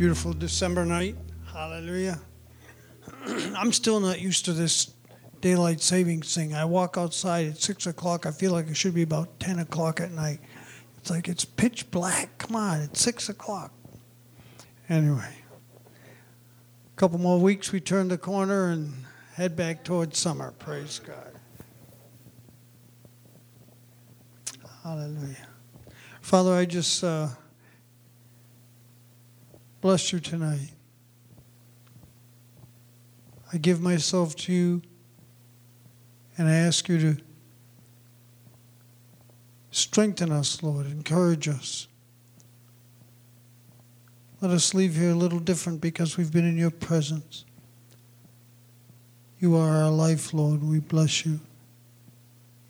Beautiful December night. Hallelujah. I'm still not used to this daylight savings thing. I walk outside at six o'clock. I feel like it should be about ten o'clock at night. It's like it's pitch black. Come on, it's six o'clock. Anyway, a couple more weeks, we turn the corner and head back towards summer. Praise God. Hallelujah. Father, I just uh, bless you tonight. I give myself to you and I ask you to strengthen us, Lord, encourage us. Let us leave here a little different because we've been in your presence. You are our life, Lord. We bless you.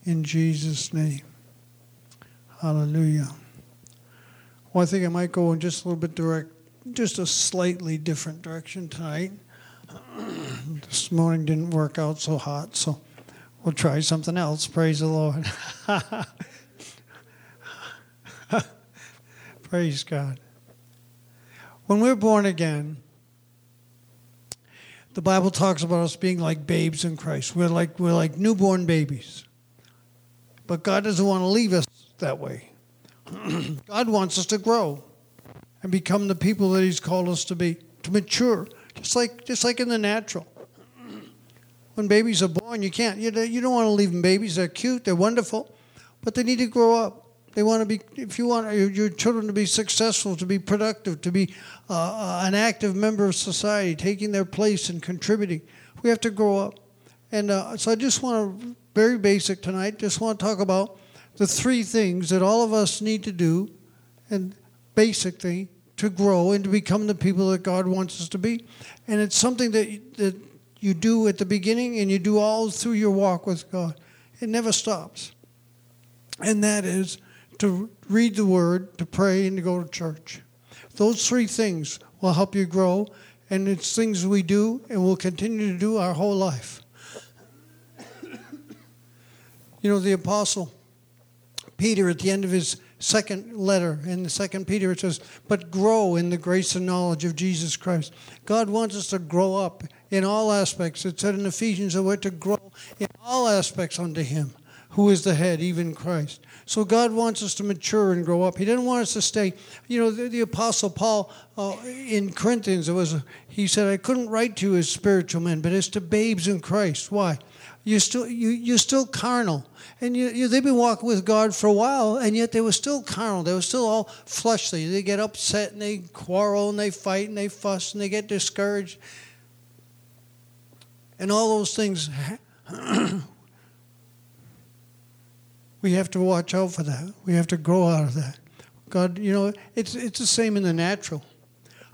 In Jesus' name. Hallelujah. Well, I think I might go in just a little bit direct, just a slightly different direction tonight. this morning didn't work out so hot, so we'll try something else. Praise the Lord. Praise God. When we're born again, the Bible talks about us being like babes in Christ. We're like we're like newborn babies. But God doesn't want to leave us that way. God wants us to grow and become the people that He's called us to be, to mature, just like just like in the natural. When babies are born, you can't you, you don't want to leave them babies. They're cute, they're wonderful, but they need to grow up. They want to be, if you want your, children to be successful, to be productive, to be uh, uh, an active member of society, taking their place and contributing, we have to grow up. And uh, so I just want to, very basic tonight, just want to talk about the three things that all of us need to do, and basically to grow and to become the people that God wants us to be. And it's something that, that you do at the beginning and you do all through your walk with God. It never stops. And that is to read the word, to pray, and to go to church. Those three things will help you grow, and it's things we do and will continue to do our whole life. you know, the apostle Peter, at the end of his second letter, in the second Peter, it says, But grow in the grace and knowledge of Jesus Christ. God wants us to grow up in all aspects. It said in Ephesians that we're to grow in all aspects unto Him who is the head, even Christ. So God wants us to mature and grow up. He didn't want us to stay. You know, the, the Apostle Paul uh, in Corinthians, it was he said, "I couldn't write to you as spiritual men, but as to babes in Christ." Why? You're still you, you're still carnal, and you, you, they've been walking with God for a while, and yet they were still carnal. They were still all fleshly. They get upset and they quarrel and they fight and they fuss and they get discouraged, and all those things we have to watch out for that. We have to grow out of that. God, you know, it's it's the same in the natural.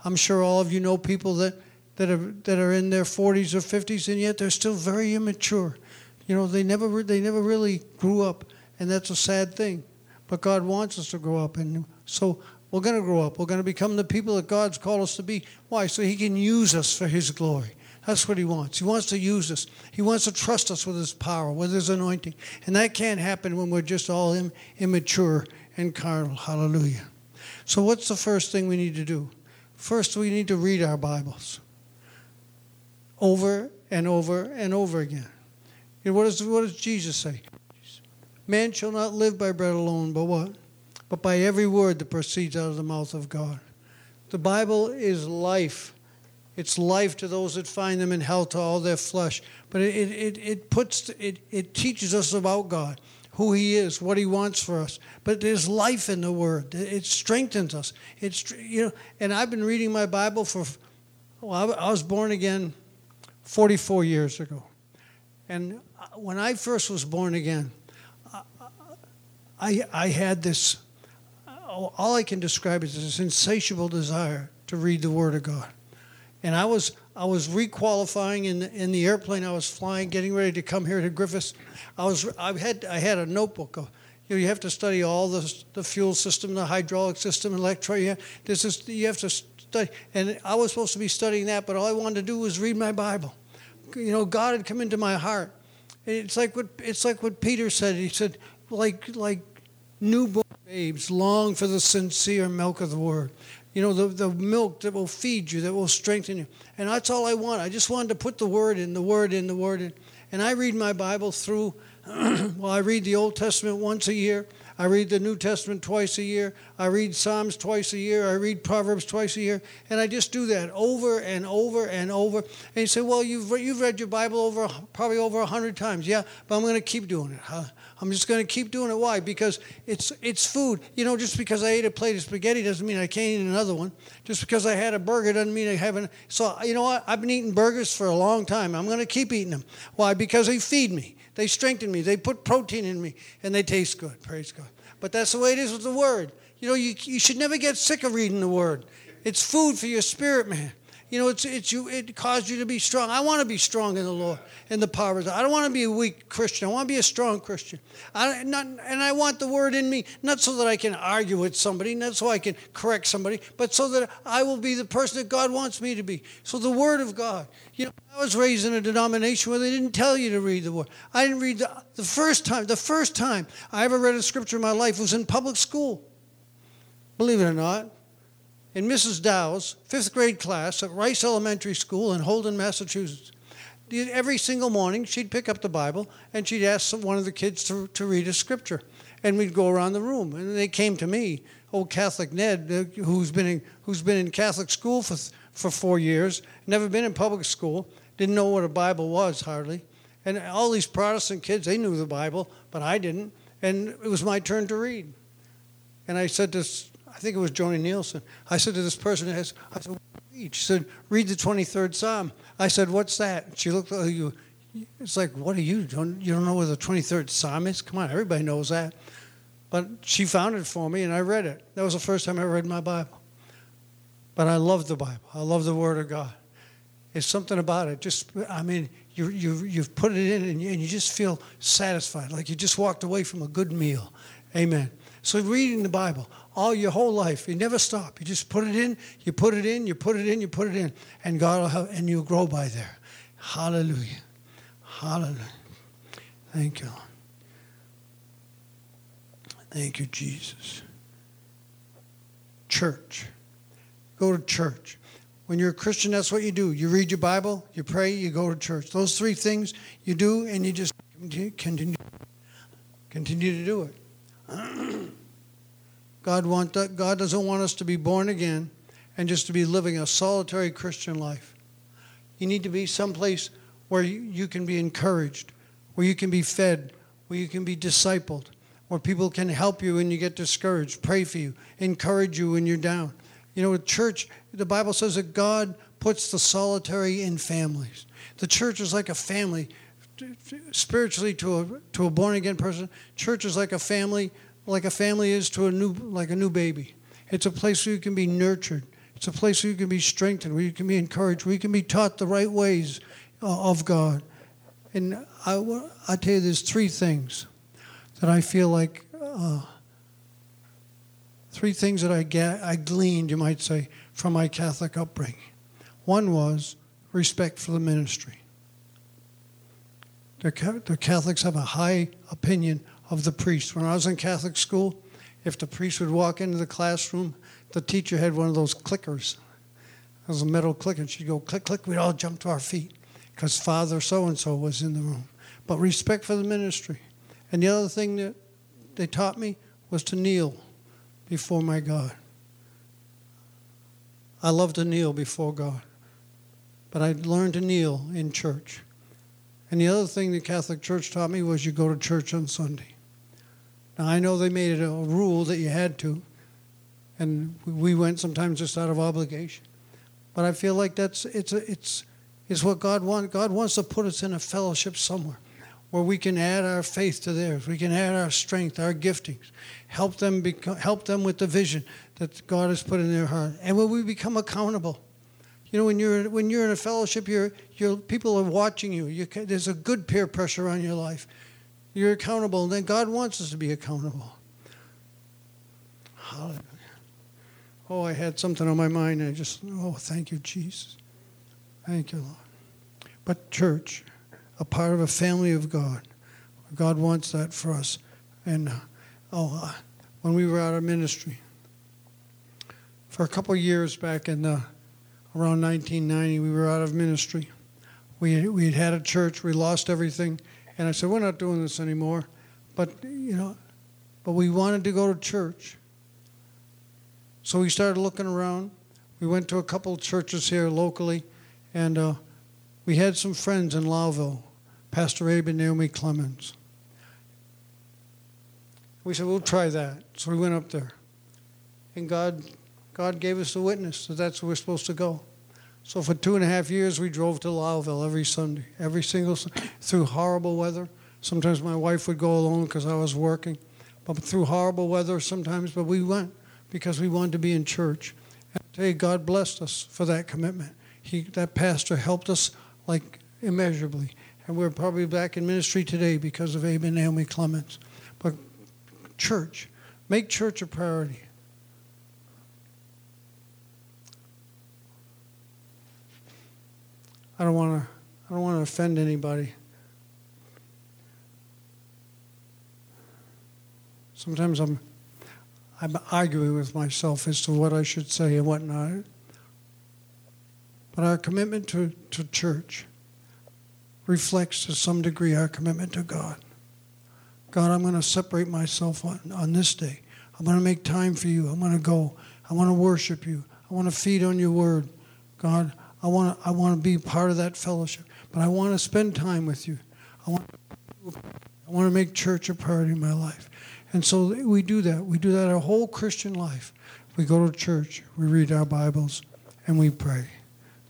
I'm sure all of you know people that that are that are in their 40s or 50s and yet they're still very immature. You know, they never they never really grew up, and that's a sad thing. But God wants us to grow up, and so we're going to grow up. We're going to become the people that God's called us to be. Why? So He can use us for His glory. That's what he wants. He wants to use us. He wants to trust us with his power, with his anointing. And that can't happen when we're just all Im- immature and carnal. Hallelujah. So, what's the first thing we need to do? First, we need to read our Bibles over and over and over again. Know, what, is, what does Jesus say? Man shall not live by bread alone, but what? But by every word that proceeds out of the mouth of God. The Bible is life it's life to those that find them in hell to all their flesh. But it, it, it puts it, it teaches us about God, who He is, what He wants for us. But there's life in the Word. It strengthens us. It's you know, and I've been reading my Bible for. Well, I was born again 44 years ago, and uh, when I first was born again, I I had this. Uh, all I can describe is this insatiable desire to read the Word of God. And I was I was requalifying in the, in the airplane I was flying, getting ready to come here to Griffiss. I was I had I had a notebook. Of, you, know, you have to study all the the fuel system, the hydraulic system, electric. This is you have to study. And I was supposed to be studying that, but all I wanted to do was read my Bible. You know, God had come into my heart. It's like what it's like what Peter said. He said, like like newborn babes long for the sincere milk of the word. You know, the, the milk that will feed you, that will strengthen you. And that's all I want. I just wanted to put the word in, the word in, the word in. And I read my Bible through, well, I read the Old Testament once a year. I read the New Testament twice a year. I read Psalms twice a year. I read Proverbs twice a year. And I just do that over and over and over. And you say, well, you've, you've read your Bible over probably over a hundred times. Yeah, but I'm going to keep doing it. Huh? I'm just going to keep doing it. Why? Because it's it's food. You know, just because I ate a plate of spaghetti doesn't mean I can't eat another one. Just because I had a burger doesn't mean I haven't. So you know what? I've been eating burgers for a long time. I'm going to keep eating them. Why? Because they feed me. They strengthen me. They put protein in me, and they taste good. Praise God. But that's the way it is with the Word. You know, you, you should never get sick of reading the Word. It's food for your spirit, man. You know, it's, it's you, it caused you to be strong. I want to be strong in the Lord, in the power of God. I don't want to be a weak Christian. I want to be a strong Christian. I, not, and I want the word in me, not so that I can argue with somebody, not so I can correct somebody, but so that I will be the person that God wants me to be. So the word of God. You know, I was raised in a denomination where they didn't tell you to read the word. I didn't read the, the first time, the first time I ever read a scripture in my life was in public school. Believe it or not in Mrs. Dow's fifth grade class at Rice Elementary School in Holden, Massachusetts. Every single morning, she'd pick up the Bible and she'd ask one of the kids to, to read a scripture. And we'd go around the room. And they came to me, old Catholic Ned, uh, who's been in, who's been in Catholic school for, for four years, never been in public school, didn't know what a Bible was hardly. And all these Protestant kids, they knew the Bible, but I didn't. And it was my turn to read. And I said to I think it was Joni Nielsen. I said to this person, I said, read. She said, read the 23rd Psalm. I said, what's that? She looked at you. It's like, what are you? You don't know where the 23rd Psalm is? Come on, everybody knows that. But she found it for me, and I read it. That was the first time I read my Bible. But I love the Bible. I love the Word of God. It's something about it. Just, I mean, you, you, you've put it in, and you, and you just feel satisfied, like you just walked away from a good meal. Amen. So reading the Bible all your whole life, you never stop. You just put it in, you put it in, you put it in, you put it in, and God will help, and you'll grow by there. Hallelujah. Hallelujah. Thank you, Thank you, Jesus. Church. Go to church. When you're a Christian, that's what you do. You read your Bible, you pray, you go to church. Those three things you do, and you just continue, continue to do it. God, want, God doesn't want us to be born again and just to be living a solitary Christian life. You need to be someplace where you, you can be encouraged, where you can be fed, where you can be discipled, where people can help you when you get discouraged, pray for you, encourage you when you're down. You know, church, the Bible says that God puts the solitary in families. The church is like a family spiritually to a to a born again person. Church is like a family, like a family is to a new like a new baby. It's a place where you can be nurtured. It's a place where you can be strengthened, where you can be encouraged, where you can be taught the right ways uh, of God. And I, I tell you, there's three things that I feel like, uh, three things that I, get, I gleaned, you might say, from my Catholic upbringing. One was respect for the ministry. The, the Catholics have a high opinion of the priest. When I was in Catholic school, if the priest would walk into the classroom, the teacher had one of those clickers. It was a metal clicker. And she'd go click, click. We'd all jump to our feet because Father so and so was in the room. But respect for the ministry. And the other thing that they taught me was to kneel before my God. I love to kneel before God, but I learned to kneel in church. And the other thing the Catholic Church taught me was you go to church on Sunday. Now, I know they made it a rule that you had to, and we went sometimes just out of obligation. But I feel like that's it's a, it's it's what God wants. God wants to put us in a fellowship somewhere, where we can add our faith to theirs. We can add our strength, our giftings, help them become, help them with the vision that God has put in their heart, and when we become accountable. You know, when you're when you're in a fellowship, you're, you're people are watching you. you can, there's a good peer pressure on your life. You're accountable, and then God wants us to be accountable. Hallelujah. Oh, I had something on my mind, and I just oh, thank you, Jesus. Thank you, Lord. But church, a part of a family of God. God wants that for us. And uh, oh, uh, when we were out of ministry, for a couple years back in the, around 1990, we were out of ministry. We we had had a church, we lost everything, and I said, "We're not doing this anymore." But you know, but we wanted to go to church. So we started looking around. We went to a couple of churches here locally, and uh, we had some friends in Lowville, Pastor Abe and Naomi Clemens. We said, we'll try that. So we went up there. And God, God gave us the witness that that's where we're supposed to go. So for two and a half years, we drove to Lowville every Sunday, every single through horrible weather. Sometimes my wife would go alone because I was working, but through horrible weather sometimes. But we went because we wanted to be in church. And I tell you, God blessed us for that commitment. He, that pastor helped us like immeasurably, and we're probably back in ministry today because of Abe and Naomi Clements. But church, make church a priority. I don't want to. I don't want to offend anybody. Sometimes I'm, I'm arguing with myself as to what I should say and what not. But our commitment to, to church reflects to some degree our commitment to God. God, I'm going to separate myself on, on this day. I'm going to make time for you. I'm going to go. I want to worship you. I want to feed on your word. God, I want to, I want to be part of that fellowship, but I want to spend time with you. I want, I want to make church a priority in my life. And so we do that. We do that our whole Christian life. We go to church, we read our Bibles, and we pray.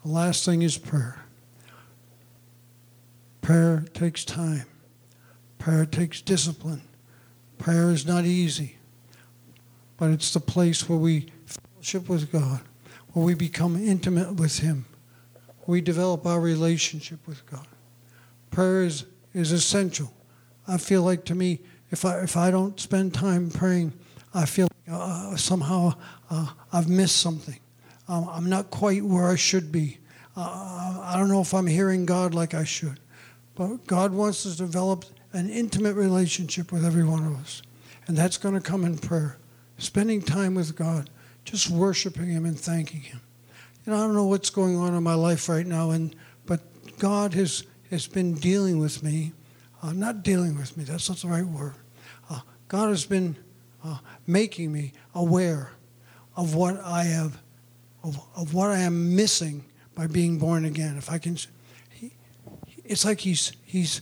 The last thing is prayer. Prayer takes time. Prayer takes discipline. Prayer is not easy, but it's the place where we fellowship with God, where we become intimate with Him we develop our relationship with God. Prayer is, is essential. I feel like to me, if I, if I don't spend time praying, I feel like uh, somehow uh, I've missed something. Um, I'm not quite where I should be. Uh, I don't know if I'm hearing God like I should. But God wants us to develop an intimate relationship with every one of us. And that's going to come in prayer. Spending time with God, just worshiping Him and thanking Him you know, I don't know what's going on in my life right now, and but God has has been dealing with me, uh, not dealing with me. That's not the right word. Uh, God has been uh, making me aware of what I have, of, of what I am missing by being born again. If I can, he, it's like he's he's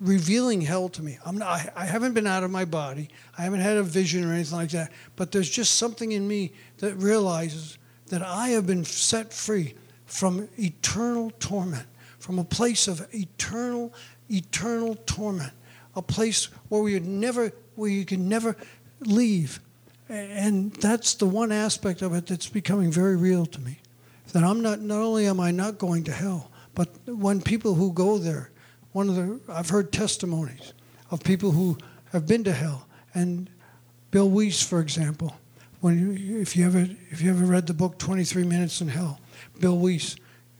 revealing hell to me. I'm not, I, I haven't been out of my body. I haven't had a vision or anything like that. But there's just something in me that realizes that I have been set free from eternal torment, from a place of eternal, eternal torment, a place where we never, where you can never leave. And that's the one aspect of it that's becoming very real to me. That I'm not, not only am I not going to hell, but when people who go there, one of the, I've heard testimonies of people who have been to hell. And Bill Wiese, for example, when if you ever if you ever read the book 23 Minutes in Hell, Bill Wiese,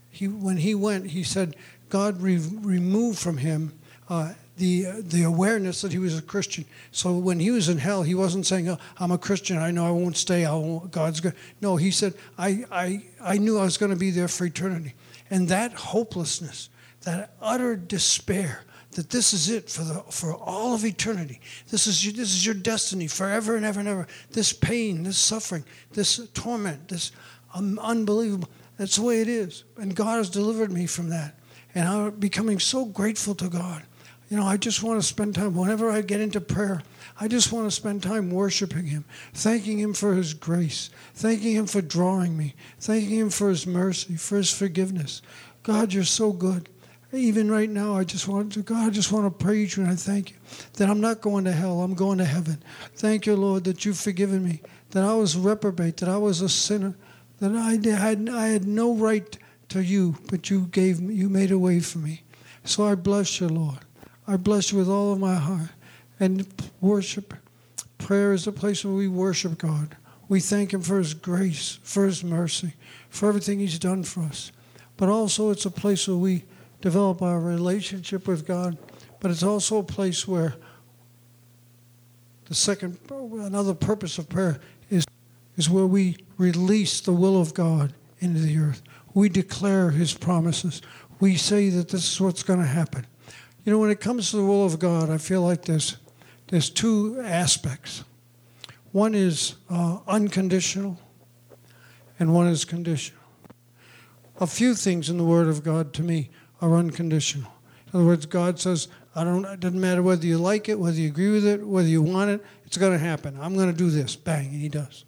he when he went, he said God re- removed from him uh, the the awareness that he was a Christian. So when he was in hell, he wasn't saying, oh, "I'm a Christian. I know I won't stay. I won't, God's good." No, he said, "I I I knew I was going to be there for eternity." And that hopelessness, that utter despair, that this is it for, the, for all of eternity. This is, your, this is your destiny forever and ever and ever. This pain, this suffering, this torment, this um, unbelievable. That's the way it is. And God has delivered me from that. And I'm becoming so grateful to God. You know, I just want to spend time, whenever I get into prayer, I just want to spend time worshiping Him, thanking Him for His grace, thanking Him for drawing me, thanking Him for His mercy, for His forgiveness. God, you're so good even right now, I just want to, God, I just want to praise you and I thank you that I'm not going to hell, I'm going to heaven. Thank you, Lord, that you've forgiven me, that I was reprobate, that I was a sinner, that I had, I had no right to you, but you gave me, you made a way for me. So I bless you, Lord. I bless you with all of my heart. And worship, prayer is a place where we worship God. We thank Him for His grace, for His mercy, for everything He's done for us. But also, it's a place where we develop our relationship with God. But it's also a place where the second, another purpose of prayer is, is where we release the will of God into the earth. We declare His promises. We say that this is what's going to happen. You know, when it comes to the will of God, I feel like there's, there's two aspects. One is uh, unconditional, and one is conditional. A few things in the Word of God to me are unconditional. In other words, God says, I don't, it doesn't matter whether you like it, whether you agree with it, whether you want it, it's going to happen. I'm going to do this. Bang, and He does.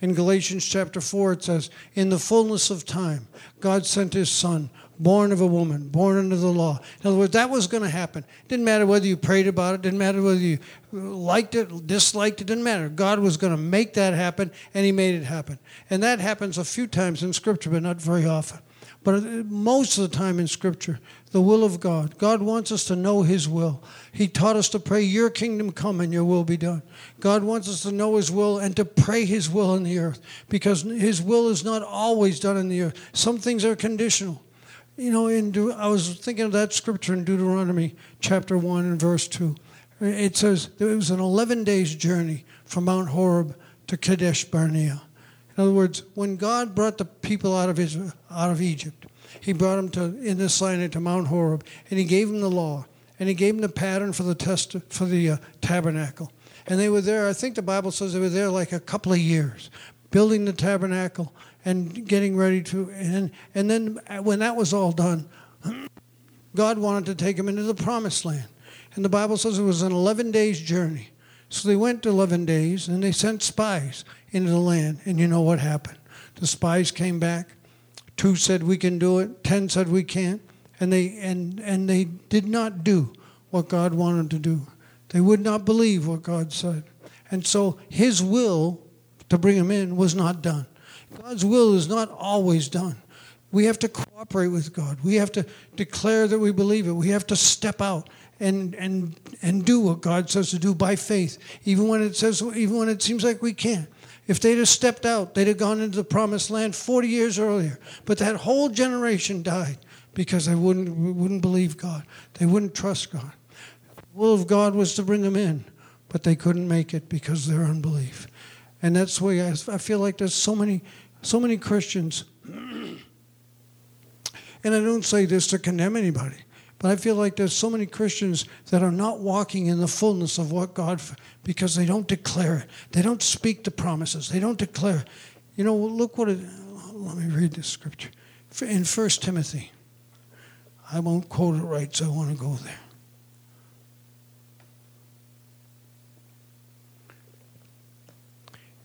In Galatians chapter 4, it says, In the fullness of time, God sent His Son born of a woman, born under the law. In other words, that was going to happen. It Didn't matter whether you prayed about it, didn't matter whether you liked it, disliked it, didn't matter. God was going to make that happen, and He made it happen. And that happens a few times in Scripture, but not very often. But uh, most of the time in Scripture, the will of God. God wants us to know His will. He taught us to pray, Your kingdom come and your will be done. God wants us to know His will and to pray His will in the earth because His will is not always done in the earth. Some things are conditional. You know, in De- I was thinking of that scripture in Deuteronomy chapter 1 and verse 2. It says it was an 11 days journey from Mount Horeb to Kadesh Barnea. In other words, when God brought the people out of, his, out of Egypt, he brought them to, in the Sinai to Mount Horeb, and he gave them the law, and he gave them the pattern for the, test, for the uh, tabernacle. And they were there, I think the Bible says they were there like a couple of years, building the tabernacle and getting ready to and and then when that was all done god wanted to take them into the promised land and the bible says it was an 11 days journey so they went 11 days and they sent spies into the land. And you know what happened? The spies came back. Two said we can do it. Ten said we can't. And they and and they did not do what god wanted to do. They would not believe what god said. And so his will to bring them in was not done. God's will is not always done. We have to cooperate with God. We have to declare that we believe it. We have to step out and and and do what God says to do by faith, even when it says even when it seems like we can't. If they'd have stepped out, they'd have gone into the promised land 40 years earlier. But that whole generation died because they wouldn't wouldn't believe God. They wouldn't trust God. The will of God was to bring them in, but they couldn't make it because of their unbelief. And that's the way I, I feel like there's so many so many Christians, and I don't say this to condemn anybody, but I feel like there's so many Christians that are not walking in the fullness of what God, because they don't declare it. They don't speak the promises. They don't declare. You know, look what it, let me read this scripture. In 1 Timothy, I won't quote it right, so I want to go there.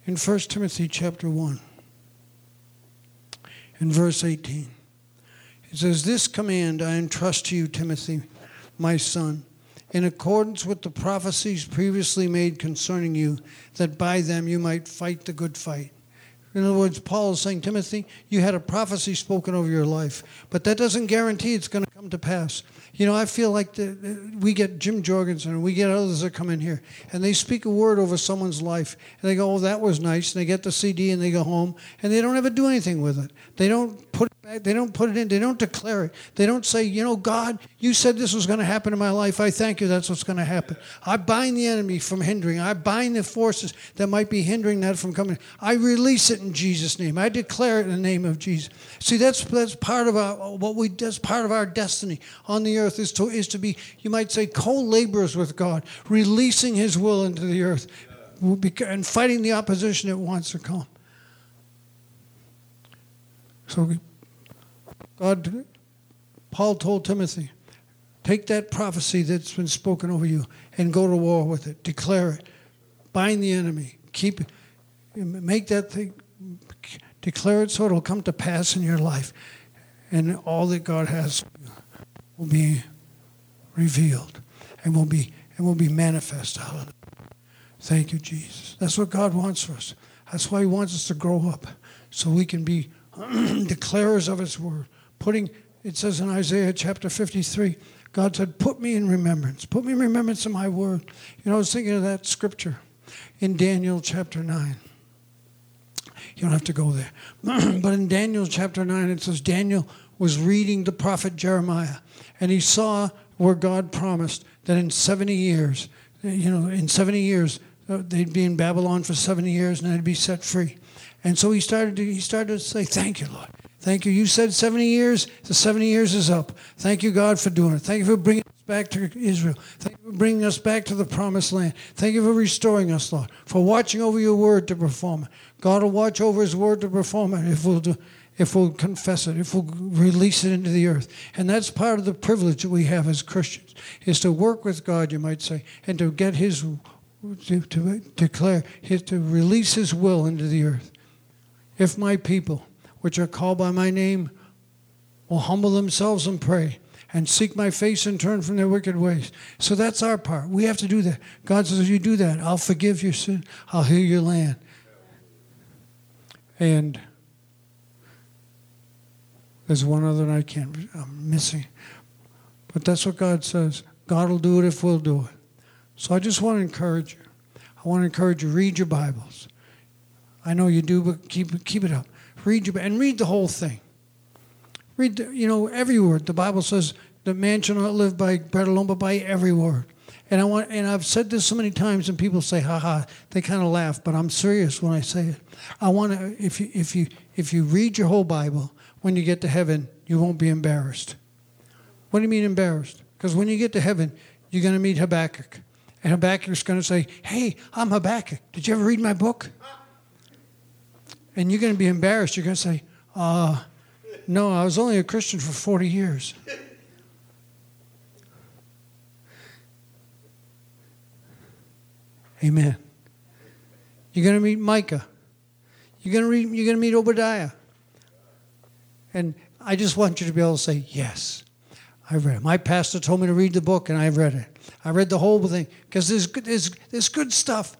In 1 Timothy chapter 1 in verse 18. It says, This command I entrust to you, Timothy, my son, in accordance with the prophecies previously made concerning you, that by them you might fight the good fight. In other words, Paul is saying, Timothy, you had a prophecy spoken over your life, but that doesn't guarantee it's going to come to pass. You know, I feel like the, we get Jim Jorgensen and we get others that come in here and they speak a word over someone's life and they go, oh, that was nice. And they get the CD and they go home and they don't ever do anything with it. They don't put it back. They don't put it in. They don't declare it. They don't say, you know, God, you said this was going to happen in my life. I thank you. That's what's going to happen. I bind the enemy from hindering. I bind the forces that might be hindering that from coming. I release it in Jesus' name. I declare it in the name of Jesus. See, that's that's part of our what we that's part of our destiny on the earth is to, is to be, you might say, co laborers with God, releasing His will into the earth and fighting the opposition that wants to come. So, God, Paul told Timothy, take that prophecy that's been spoken over you and go to war with it, declare it, bind the enemy, keep, make that thing, declare it so it'll come to pass in your life and all that God has will be revealed and will be and will be manifest. Hallelujah. Thank you, Jesus. That's what God wants for us. That's why He wants us to grow up so we can be declarers of His word. Putting it says in Isaiah chapter 53, God said, Put me in remembrance. Put me in remembrance of my word. You know, I was thinking of that scripture in Daniel chapter 9. You don't have to go there. but in Daniel chapter 9, it says Daniel was reading the prophet Jeremiah, and he saw where God promised that in 70 years, you know, in 70 years, uh, they'd be in Babylon for 70 years and they'd be set free. And so he started to, he started to say, Thank you, Lord. Thank you. You said 70 years. The 70 years is up. Thank you, God, for doing it. Thank you for bringing us back to Israel. Thank you for bringing us back to the promised land. Thank you for restoring us, Lord, for watching over your word to perform it. God will watch over his word to perform it if we'll do, if we'll confess it, if we'll release it into the earth. And that's part of the privilege that we have as Christians, is to work with God, you might say, and to get his, to, to declare, his, to release his will into the earth. If my people, which are called by my name, will humble themselves and pray and seek my face and turn from their wicked ways. So that's our part. We have to do that. God says, if You do that, I'll forgive your sin, I'll heal your land. And there's one other that I can't, I'm missing. But that's what God says. God will do it if we'll do it. So I just want to encourage you. I want to encourage you, read your Bibles. I know you do, but keep, keep it up. Read your, and read the whole thing. Read, the, you know, every word. The Bible says that man shall not live by bread alone, but by every word. And I want, and I've said this so many times, and people say, "Ha ha!" They kind of laugh, but I'm serious when I say it. I want to, if you, if you, if you read your whole Bible, when you get to heaven, you won't be embarrassed. What do you mean embarrassed? Because when you get to heaven, you're going to meet Habakkuk, and Habakkuk's going to say, "Hey, I'm Habakkuk. Did you ever read my book?" And you're going to be embarrassed. You're going to say, "Uh, no, I was only a Christian for 40 years." Amen. You're going to meet Micah. You're going to read, you're going to meet Obadiah. And I just want you to be able to say, yes, I read it. My pastor told me to read the book, and I've read it. I read the whole thing because there's, there's, there's good stuff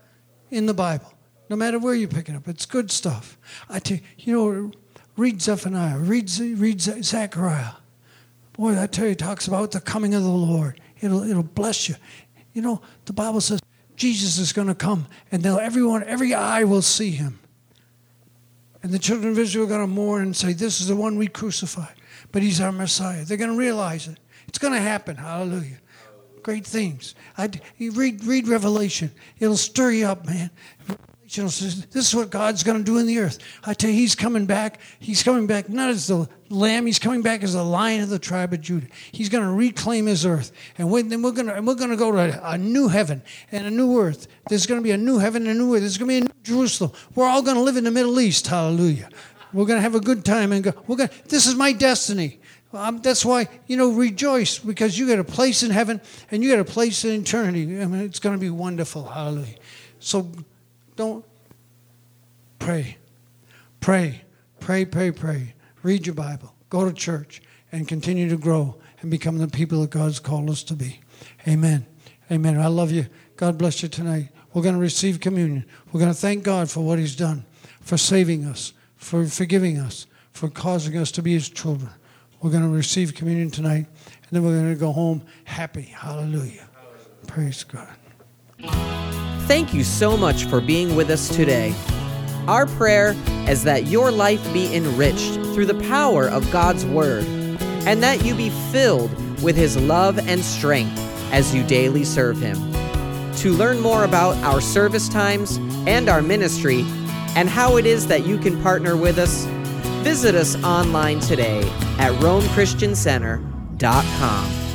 in the Bible. No matter where you pick it up, it's good stuff. I tell you, you know, read Zephaniah, read, read Zechariah. Boy, I tell you, talks about the coming of the Lord. It'll, it'll bless you. You know, the Bible says Jesus is going to come, and they'll, everyone, every eye will see him. And the children of Israel are going to mourn and say, This is the one we crucified, but he's our Messiah. They're going to realize it. It's going to happen. Hallelujah. Great things. I, read, read Revelation, it'll stir you up, man. This is what God's going to do in the earth. I tell you, He's coming back. He's coming back not as the lamb. He's coming back as the lion of the tribe of Judah. He's going to reclaim His earth, and then we're going to to go to a new heaven and a new earth. There's going to be a new heaven and a new earth. There's going to be a new Jerusalem. We're all going to live in the Middle East. Hallelujah. We're going to have a good time and go. We're going. This is my destiny. Um, that's why you know rejoice because you got a place in heaven and you got a place in eternity. I mean, it's going to be wonderful. Hallelujah. So don't pray. Pray. Pray, pray, pray. Read your Bible. Go to church and continue to grow and become the people that God's called us to be. Amen. Amen. I love you. God bless you tonight. We're going to receive communion. We're going to thank God for what He's done, for saving us, for forgiving us, for causing us to be His children. We're going to receive communion tonight, and then we're going to go home happy. Hallelujah. Praise God. Thank you so much for being with us today. Our prayer is that your life be enriched through the power of God's Word, and that you be filled with His love and strength as you daily serve Him. To learn more about our service times and our ministry, and how it is that you can partner with us, visit us online today at RomeChristianCenter.com.